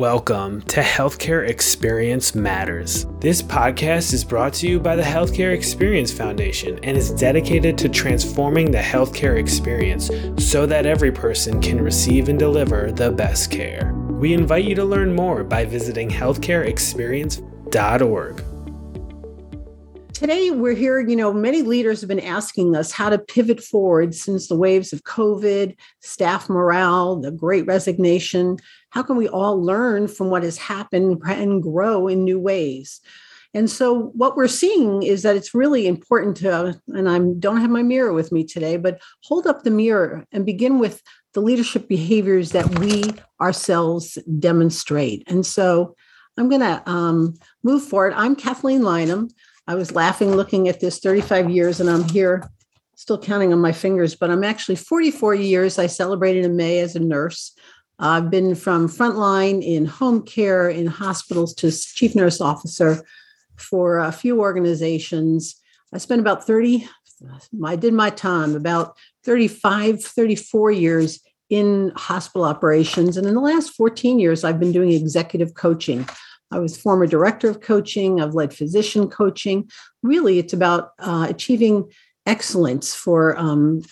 Welcome to Healthcare Experience Matters. This podcast is brought to you by the Healthcare Experience Foundation and is dedicated to transforming the healthcare experience so that every person can receive and deliver the best care. We invite you to learn more by visiting healthcareexperience.org. Today, we're here. You know, many leaders have been asking us how to pivot forward since the waves of COVID, staff morale, the great resignation. How can we all learn from what has happened and grow in new ways? And so, what we're seeing is that it's really important to, and I don't have my mirror with me today, but hold up the mirror and begin with the leadership behaviors that we ourselves demonstrate. And so, I'm going to um, move forward. I'm Kathleen Lynham. I was laughing looking at this 35 years, and I'm here still counting on my fingers, but I'm actually 44 years. I celebrated in May as a nurse. I've been from frontline in home care, in hospitals to chief nurse officer for a few organizations. I spent about 30, I did my time, about 35, 34 years in hospital operations. And in the last 14 years, I've been doing executive coaching. I was former director of coaching. I've led physician coaching. Really, it's about uh, achieving excellence for um,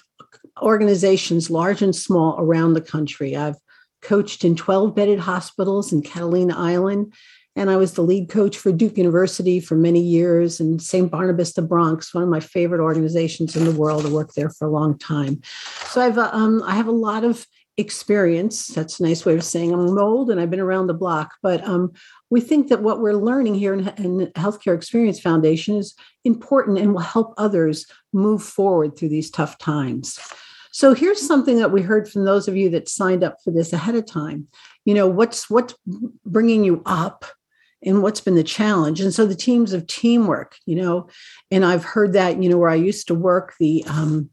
organizations large and small around the country. I've coached in 12 bedded hospitals in Catalina Island, and I was the lead coach for Duke University for many years and St. Barnabas the Bronx, one of my favorite organizations in the world. I worked there for a long time. So I've uh, um, I have a lot of experience. That's a nice way of saying I'm old and I've been around the block. But um, we think that what we're learning here in, in Healthcare Experience Foundation is important and will help others move forward through these tough times. So here's something that we heard from those of you that signed up for this ahead of time. You know, what's what's bringing you up and what's been the challenge and so the teams of teamwork you know and i've heard that you know where i used to work the um,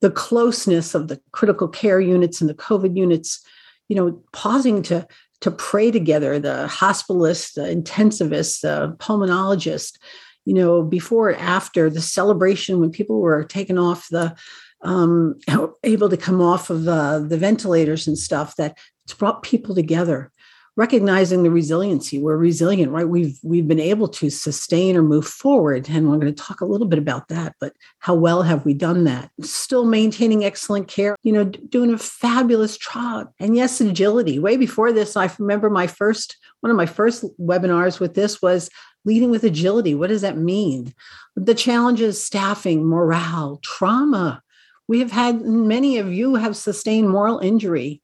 the closeness of the critical care units and the COVID units, you know, pausing to to pray together, the hospitalists, the intensivists, the pulmonologists, you know, before and after the celebration when people were taken off the um, able to come off of uh, the ventilators and stuff that it's brought people together recognizing the resiliency. We're resilient right? We've we've been able to sustain or move forward and we're going to talk a little bit about that but how well have we done that? Still maintaining excellent care you know doing a fabulous job. And yes agility. Way before this i remember my first one of my first webinars with this was leading with agility. What does that mean? The challenges staffing morale trauma we have had many of you have sustained moral injury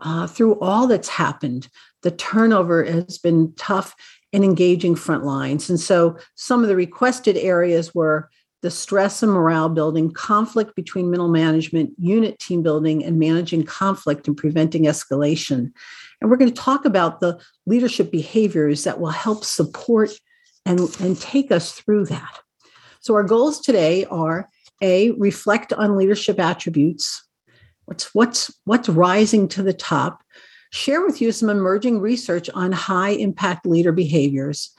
uh, through all that's happened the turnover has been tough and engaging front lines. And so some of the requested areas were the stress and morale building, conflict between middle management, unit team building, and managing conflict and preventing escalation. And we're going to talk about the leadership behaviors that will help support and, and take us through that. So, our goals today are A, reflect on leadership attributes. What's, what's, what's rising to the top? share with you some emerging research on high impact leader behaviors,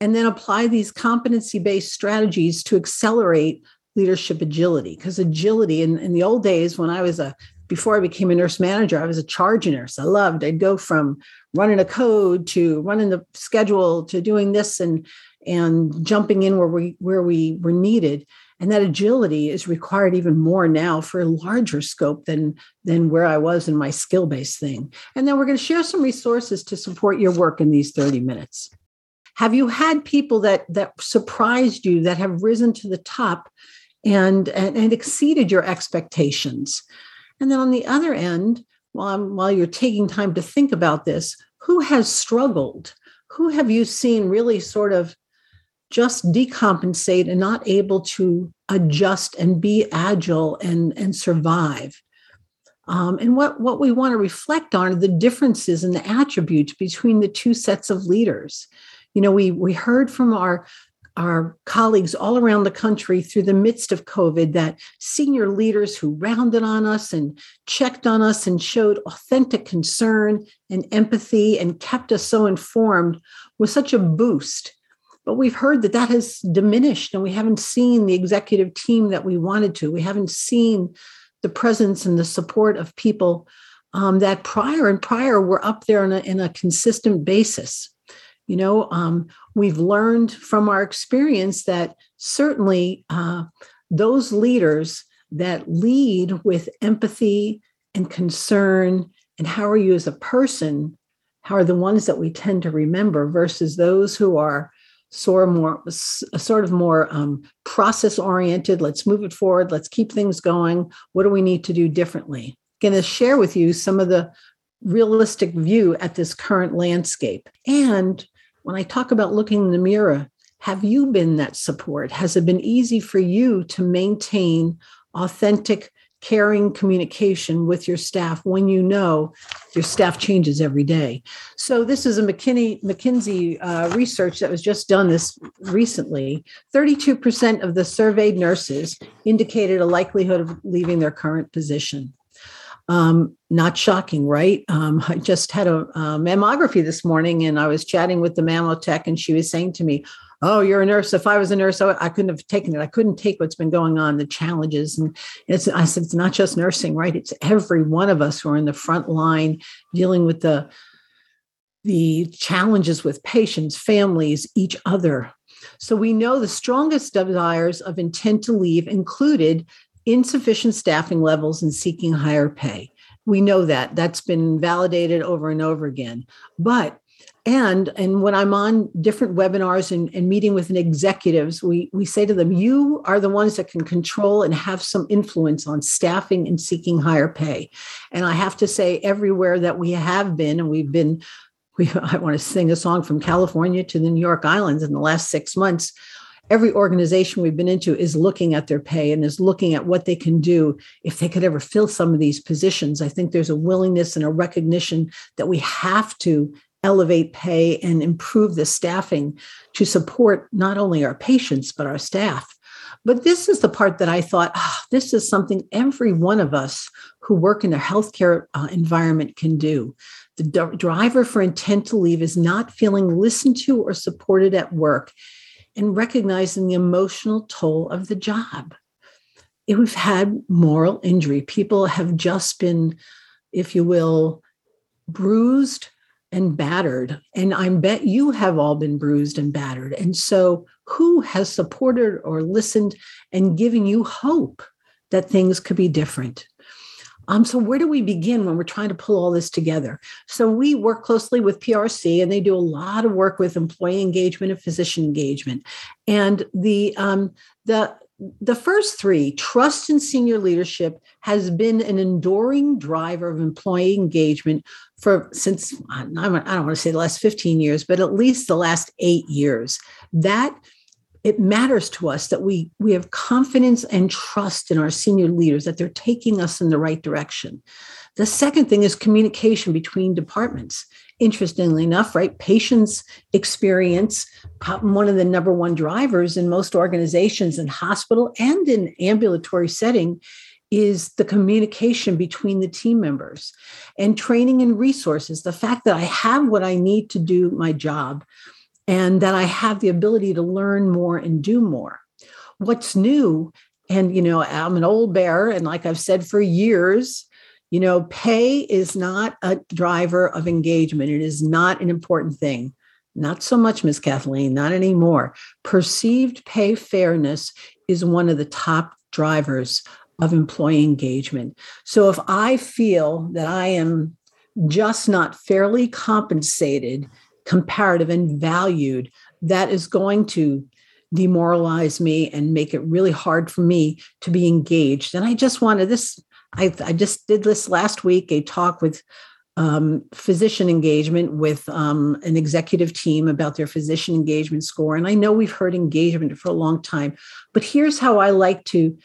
and then apply these competency based strategies to accelerate leadership agility. Because agility in, in the old days, when I was a before I became a nurse manager, I was a charge nurse. I loved. I'd go from running a code to running the schedule to doing this and and jumping in where we where we were needed and that agility is required even more now for a larger scope than than where i was in my skill based thing. And then we're going to share some resources to support your work in these 30 minutes. Have you had people that that surprised you that have risen to the top and and, and exceeded your expectations? And then on the other end while I'm, while you're taking time to think about this who has struggled? Who have you seen really sort of just decompensate and not able to adjust and be agile and, and survive. Um, and what, what we want to reflect on are the differences and the attributes between the two sets of leaders. You know, we, we heard from our, our colleagues all around the country through the midst of COVID that senior leaders who rounded on us and checked on us and showed authentic concern and empathy and kept us so informed was such a boost but we've heard that that has diminished and we haven't seen the executive team that we wanted to. We haven't seen the presence and the support of people um, that prior and prior were up there in a, in a consistent basis. You know, um, we've learned from our experience that certainly uh, those leaders that lead with empathy and concern and how are you as a person, how are the ones that we tend to remember versus those who are sort of more sort of more um, process oriented let's move it forward let's keep things going. What do we need to do differently? Going to share with you some of the realistic view at this current landscape. And when i talk about looking in the mirror have you been that support? Has it been easy for you to maintain authentic caring communication with your staff when you know your staff changes every day. So this is a McKinney McKinsey uh, research that was just done this recently. 32% of the surveyed nurses indicated a likelihood of leaving their current position. Um, not shocking, right? Um, I just had a, a mammography this morning and I was chatting with the mammotech and she was saying to me, oh, you're a nurse. If I was a nurse, I couldn't have taken it. I couldn't take what's been going on, the challenges. And it's, I said, it's not just nursing, right? It's every one of us who are in the front line dealing with the, the challenges with patients, families, each other. So we know the strongest desires of intent to leave included insufficient staffing levels and seeking higher pay. We know that. That's been validated over and over again. But and and when i'm on different webinars and, and meeting with executives we we say to them you are the ones that can control and have some influence on staffing and seeking higher pay. And i have to say everywhere that we have been and we've been we, i want to sing a song from california to the new york islands in the last six months every organization we've been into is looking at their pay and is looking at what they can do if they could ever fill some of these positions. I think there's a willingness and a recognition that we have to elevate pay and improve the staffing to support not only our patients, but our staff. But this is the part that I thought, oh, this is something every one of us who work in a healthcare uh, environment can do. The d- driver for intent to leave is not feeling listened to or supported at work and recognizing the emotional toll of the job. If We've had moral injury. People have just been, if you will, bruised, and battered. And I bet you have all been bruised and battered. And so, who has supported or listened and given you hope that things could be different? Um, so, where do we begin when we're trying to pull all this together? So, we work closely with PRC, and they do a lot of work with employee engagement and physician engagement. And the um, the the first three, trust in senior leadership, has been an enduring driver of employee engagement for since I don't want to say the last 15 years, but at least the last eight years. That it matters to us that we we have confidence and trust in our senior leaders that they're taking us in the right direction. The second thing is communication between departments interestingly enough, right? Patients experience uh, one of the number one drivers in most organizations in hospital and in ambulatory setting is the communication between the team members and training and resources. The fact that I have what I need to do my job and that I have the ability to learn more and do more. What's new, and you know, I'm an old bear, and like I've said for years, you know, pay is not a driver of engagement. It is not an important thing. Not so much, Ms. Kathleen, not anymore. Perceived pay fairness is one of the top drivers of employee engagement. So if I feel that I am just not fairly compensated, comparative, and valued, that is going to demoralize me and make it really hard for me to be engaged. And I just wanted this I, I just did this last week, a talk with um, physician engagement with um, an executive team about their physician engagement score. And I know we've heard engagement for a long time, but here's how I like to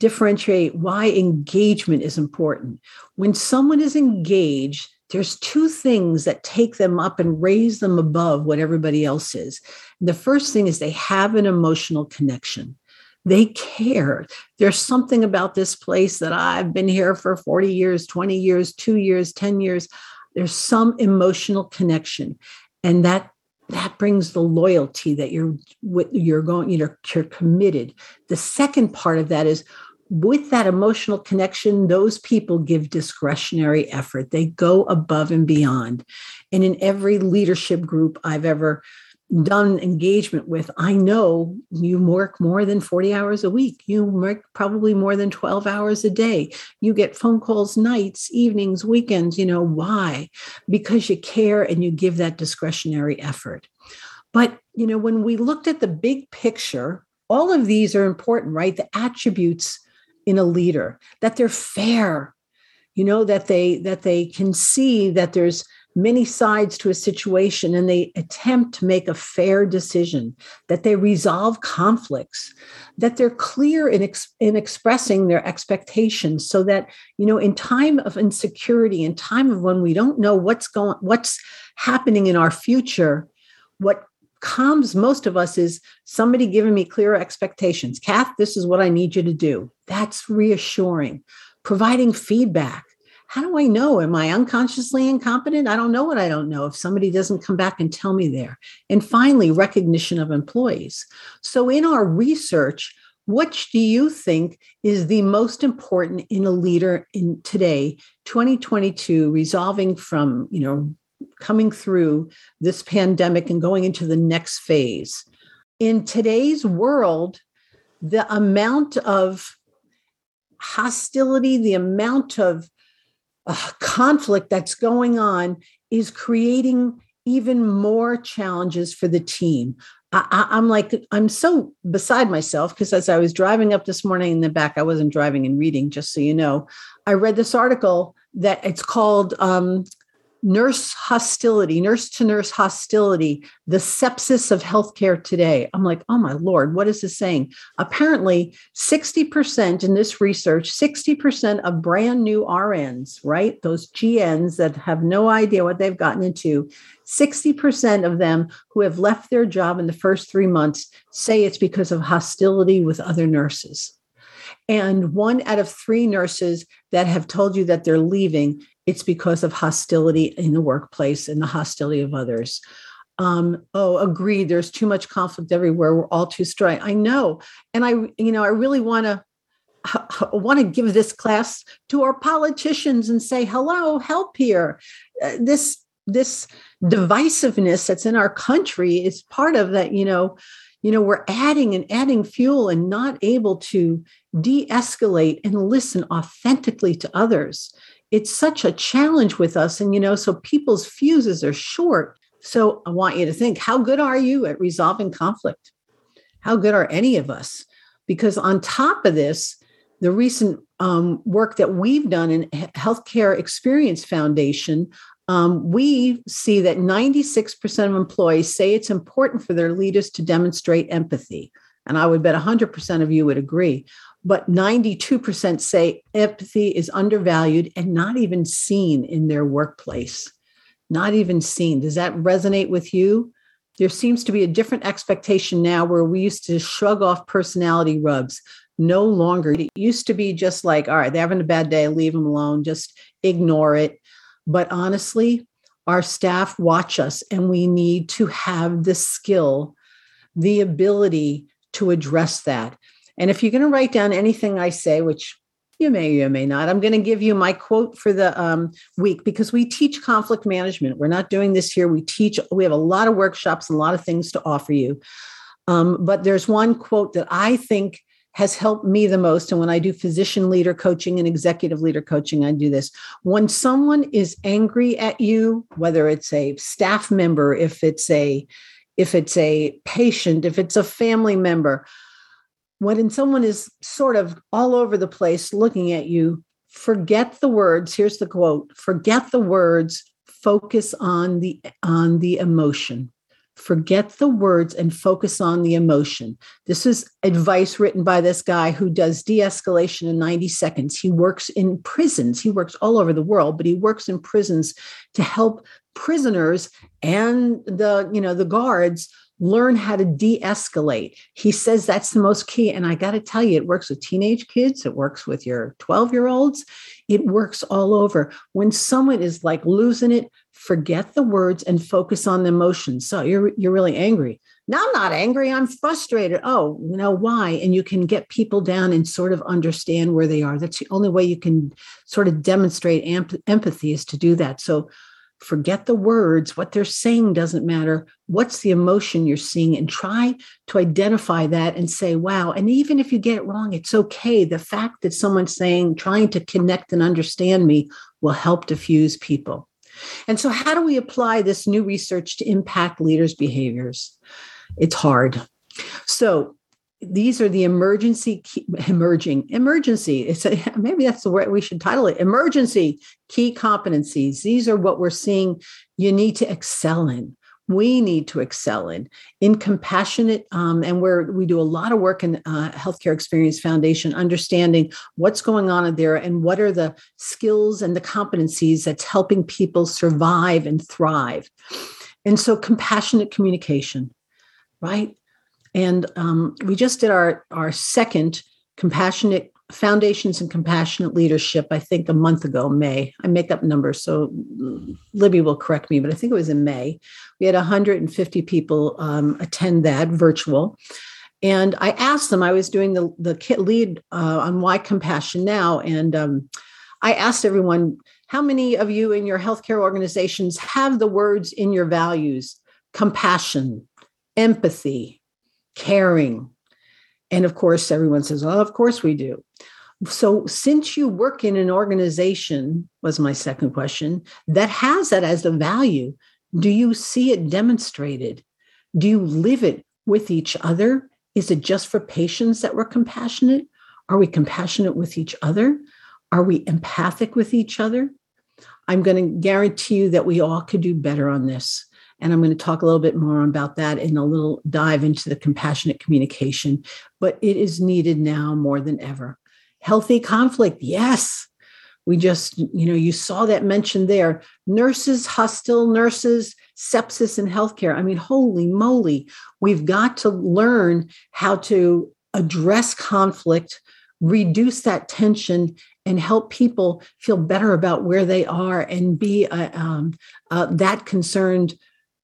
differentiate why engagement is important. When someone is engaged, there's two things that take them up and raise them above what everybody else is. And the first thing is they have an emotional connection. They care. There's something about this place that I've been here for 40 years, 20 years, two years, 10 years. There's some emotional connection. And that that brings the loyalty that you're you're going you know you're committed the second part of that is with that emotional connection, those people give discretionary effort. They go above and beyond. And in every leadership group I've ever done engagement with, I know you work more than 40 hours a week. You work probably more than 12 hours a day. You get phone calls nights, evenings, weekends. You know why? Because you care and you give that discretionary effort. But, you know, when we looked at the big picture, all of these are important, right? The attributes in a leader, that they're fair, you know, that they that they can see that there's many sides to a situation and they attempt to make a fair decision, that they resolve conflicts, that they're clear in, ex- in expressing their expectations so that, you know, in time of insecurity, in time of when we don't know what's going, what's happening in our future, what calms most of us is somebody giving me clear expectations. Kath, this is what I need you to do. That's reassuring. Providing feedback how do I know? Am I unconsciously incompetent? I don't know what I don't know if somebody doesn't come back and tell me there. And finally, recognition of employees. So, in our research, what do you think is the most important in a leader in today, 2022, resolving from, you know, coming through this pandemic and going into the next phase? In today's world, the amount of hostility, the amount of uh, conflict that's going on is creating even more challenges for the team. I, am like, I'm so beside myself because as I was driving up this morning in the back, I wasn't driving and reading, just so you know. I read this article that it's called um, nurse hostility, nurse to nurse hostility, the sepsis of healthcare today. I'm like, oh my Lord, what is this saying? Apparently, 60% in this research, 60% of brand new RNs, right? Those GNs that have no idea what they've gotten into, 60% of them who have left their job in the first three months say it's because of hostility with other nurses. And one out of three nurses that have told you that they're leaving it's because of hostility in the workplace and the hostility of others. Um, oh, agreed. There's too much conflict everywhere. We're all too strong. I know, and I, you know, I really want to want to give this class to our politicians and say, "Hello, help here." Uh, this this divisiveness that's in our country is part of that. You know, you know, we're adding and adding fuel and not able to de-escalate and listen authentically to others it's such a challenge with us. And, you know, so people's fuses are short. So I want you to think how good are you at resolving conflict? How good are any of us? Because on top of this, the recent um, work that we've done in Healthcare Experience Foundation, um, we see that 96% of employees say it's important for their leaders to demonstrate empathy. And I would bet 100% of you would agree but 92% say empathy is undervalued and not even seen in their workplace. Not even seen. Does that resonate with you? There seems to be a different expectation now where we used to shrug off personality rubs. No longer. It used to be just like, all right, they're having a bad day, leave them alone, just ignore it. But honestly, our staff watch us and we need to have the skill, the ability to address that. And if you're going to write down anything I say, which you may or you may not, I'm going to give you my quote for the um, week because we teach conflict management. We're not doing this here. We teach, we have a lot of workshops and a lot of things to offer you. Um, but there's one quote that I think has helped me the most. And when I do physician leader coaching and executive leader coaching, I do this. When someone is angry at you, whether it's a staff member, if it's a if it's a patient, if it's a family member, when someone is sort of all over the place looking at you, forget the words. Here's the quote forget the words, focus on the on the emotion forget the words and focus on the emotion. This is advice written by this guy who does de escalation in 90 seconds. He works in prisons, he works all over the world, but he works in prisons to help prisoners and the you know the guards learn how to de-escalate he says that's the most key and i got to tell you it works with teenage kids it works with your 12 year olds it works all over when someone is like losing it forget the words and focus on the emotions. So you're you're really angry. Now I'm not angry, I'm frustrated. Oh, you know why? And you can get people down and sort of understand where they are. That's the only way you can sort of demonstrate amp- empathy is to do that. So forget the words. What they're saying doesn't matter. What's the emotion you're seeing? And try to identify that and say, wow. And even if you get it wrong, it's okay. The fact that someone's saying, trying to connect and understand me will help diffuse people. And so, how do we apply this new research to impact leaders' behaviors? It's hard. So, these are the emergency key, emerging emergency. It's a, maybe that's the word we should title it. Emergency key competencies. These are what we're seeing you need to excel in. We need to excel in in compassionate um, and where we do a lot of work in uh, healthcare experience foundation understanding what's going on in there and what are the skills and the competencies that's helping people survive and thrive. And so compassionate communication right and um, we just did our, our second compassionate foundations and compassionate leadership, I think a month ago, May. I make up numbers, so Libby will correct me, but I think it was in May. We had 150 people um, attend that virtual. And I asked them, I was doing the, the lead uh, on why compassion now. And um, I asked everyone, how many of you in your healthcare organizations have the words in your values compassion, empathy, caring. And of course, everyone says, oh, of course we do. So, since you work in an organization, was my second question, that has that as a value, do you see it demonstrated? Do you live it with each other? Is it just for patients that we're compassionate? Are we compassionate with each other? Are we empathic with each other? I'm going to guarantee you that we all could do better on this. And I'm going to talk a little bit more about that in a little dive into the compassionate communication. But it is needed now more than ever. Healthy conflict, yes. We just, you know, you saw that mentioned there. Nurses, hostile nurses, sepsis in healthcare. I mean, holy moly, we've got to learn how to address conflict, reduce that tension, and help people feel better about where they are and be uh, um, uh, that concerned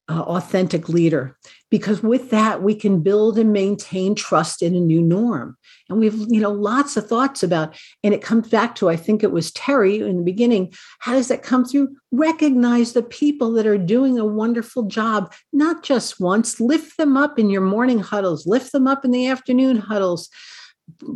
uh, authentic leader. Because with that we can build and maintain trust in a new norm. And we've you know lots of thoughts about and it comes back to i think it was terry in the beginning how does that come through? Recognize the people that are doing a wonderful job not just once. Lift them up in your morning huddles. Lift them up in the afternoon huddles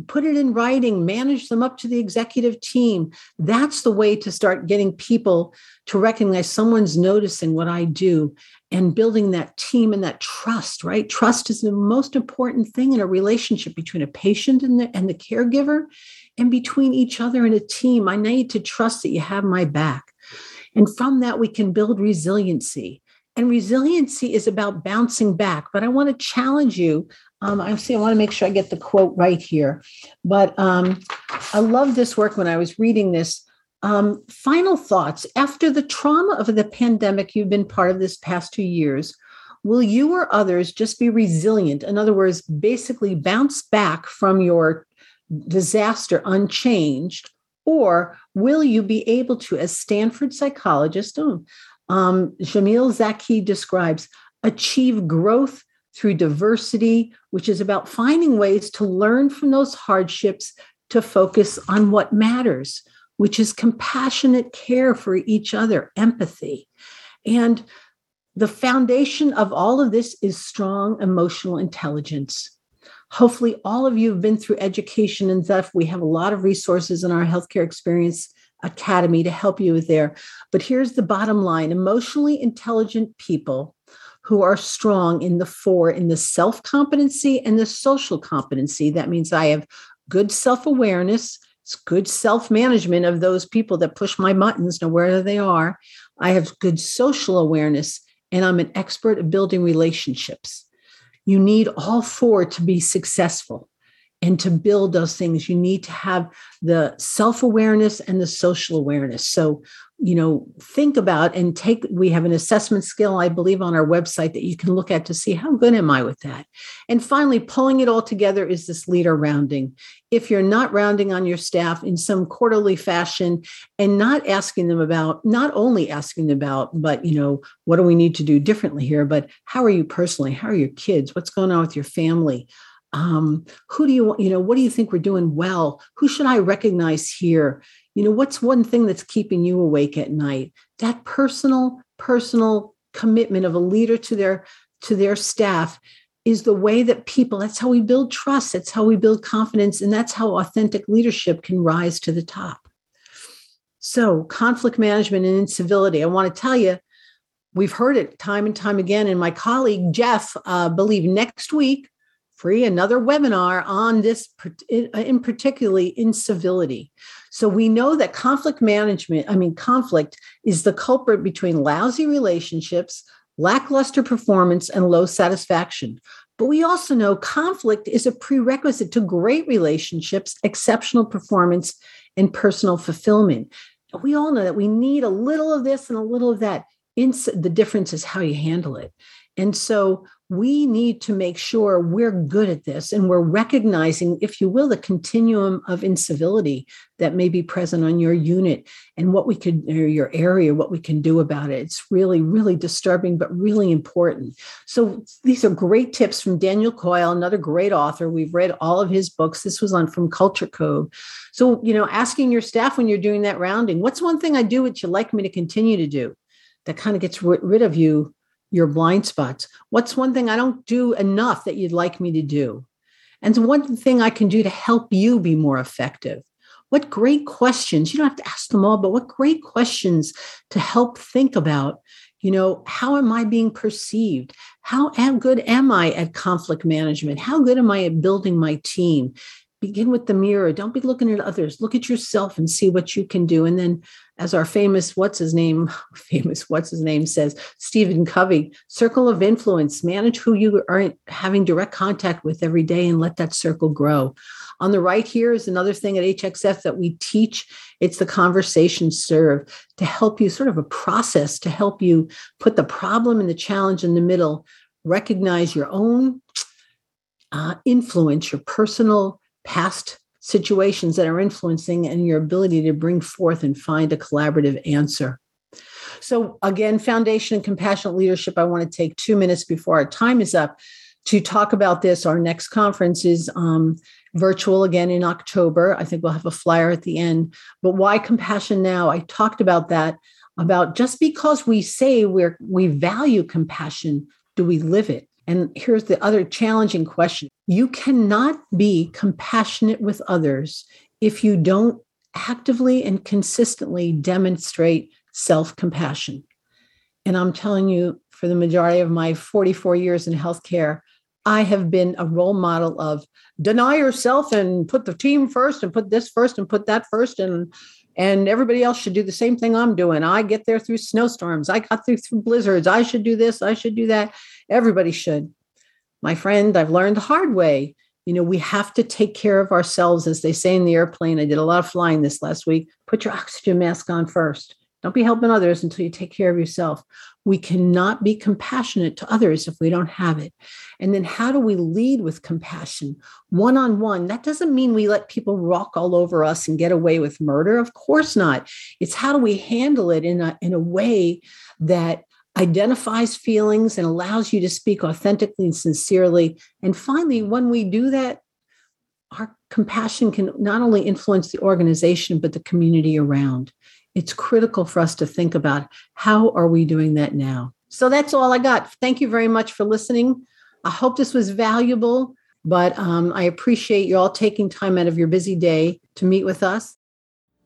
put it in writing, manage them up to the executive team. That's the way to start getting people to recognize someone's noticing what I do and building that team and that trust, right? Trust is the most important thing in a relationship between a patient and the, and the caregiver and between each other and a team. I need to trust that you have my back. And from that, we can build resiliency. And resiliency is about bouncing back. But I want to challenge you um, I see. I want to make sure I get the quote right here. But um, I love this work when I was reading this. Um, final thoughts after the trauma of the pandemic you've been part of this past two years. Will you or others just be resilient? In other words, basically bounce back from your disaster unchanged? Or will you be able to, as Stanford psychologist um, Jamil Zaki describes, achieve growth through diversity, which is about finding ways to learn from those hardships to focus on what matters, which is compassionate care for each other, empathy. And the foundation of all of this is strong emotional intelligence. Hopefully, all of you have been through education and stuff. We have a lot of resources in our healthcare experience academy to help you with there. But here's the bottom line emotionally intelligent people who are strong in the four in the self competency and the social competency. That means I have good self awareness, it's good self management of those people that push my buttons, know where they are. I have good social awareness, and I'm an expert at building relationships. You need all four to be successful. And to build those things, you need to have the self awareness and the social awareness. So, you know think about and take we have an assessment skill i believe on our website that you can look at to see how good am i with that. And finally pulling it all together is this leader rounding. If you're not rounding on your staff in some quarterly fashion and not asking them about not only asking them about but you know what do we need to do differently here but how are you personally? How are your kids? What's going on with your family um, who do you you know what do you think we're doing well? Who should i recognize here? You know what's one thing that's keeping you awake at night? That personal personal commitment of a leader to their to their staff is the way that people that's how we build trust that's how we build confidence and that's how authentic leadership can rise to the top. So conflict management and incivility. I want to tell you we've heard it time and time again and my colleague jeff uh, believe next week free another webinar on this in particularly incivility so we know that conflict management, I mean, conflict is the culprit between lousy relationships, lackluster performance, and low satisfaction. But we also know conflict is a prerequisite to great relationships, exceptional performance, and personal fulfillment. We all know that we need a little of this and a little of that. the difference is how you handle it. And so we need to make sure we're good at this and we're recognizing, if you will, the continuum of incivility that may be present on your unit and what we could, or your area, what we can do about it. It's really, really disturbing, but really important. So these are great tips from Daniel Coyle, another great author. We've read all of his books. This was on from Culture Code. So, you know, asking your staff when you're doing that rounding, what's one thing I do that you'd like me to continue to do? That kind of gets rid of you your blind spots. What's one thing I don't do enough that you'd like me to do? And one thing I can do to help you be more effective. What great questions. You don't have to ask them all, but what great questions to help think about. You know, how am I being perceived? How am good am I at conflict management? How good am I at building my team? begin with the mirror don't be looking at others look at yourself and see what you can do and then as our famous what's his name famous what's his name says stephen covey circle of influence manage who you aren't having direct contact with every day and let that circle grow. On the right here is another thing at hxf that we teach. It's the conversation serve to help you sort of a process to help you put the problem and the challenge in the middle. Recognize your own uh, influence your personal past situations that are influencing and your ability to bring forth and find a collaborative answer. So, again, foundation and compassionate leadership. I want to take two minutes before our time is up to talk about this. Our next conference is um, virtual again in October. I think we'll have a flyer at the end. But why compassion now? I talked about that. About just because we say we're we value compassion, do we live it? And here's the other challenging question you cannot be compassionate with others if you don't actively and consistently demonstrate self compassion. And I'm telling you, for the majority of my 44 years in healthcare, I have been a role model of deny yourself and put the team first and put this first and put that first and and everybody else should do the same thing I'm doing. I get there through snowstorms. I got through through blizzards. I should do this. I should do that. Everybody should. My friend, I've learned the hard way. You know, we have to take care of ourselves, as they say in the airplane. I did a lot of flying this last week. Put your oxygen mask on first. Don't be helping others until you take care of yourself. We cannot be compassionate to others if we don't have it. And then, how do we lead with compassion one on one? That doesn't mean we let people walk all over us and get away with murder. Of course not. It's how do we handle it in a, in a way that identifies feelings and allows you to speak authentically and sincerely. And finally, when we do that, our compassion can not only influence the organization, but the community around. It's critical for us to think about how are we doing that now? So that's all I got. Thank you very much for listening. I hope this was valuable, but um, I appreciate you all taking time out of your busy day to meet with us.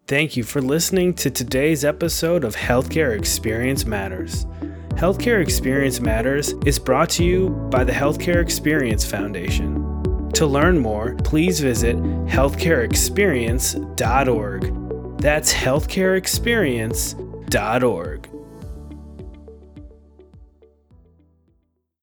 Thank you for listening to today's episode of Healthcare Experience Matters. Healthcare Experience Matters is brought to you by the Healthcare Experience Foundation. To learn more, please visit healthcareexperience.org. That's healthcareexperience.org.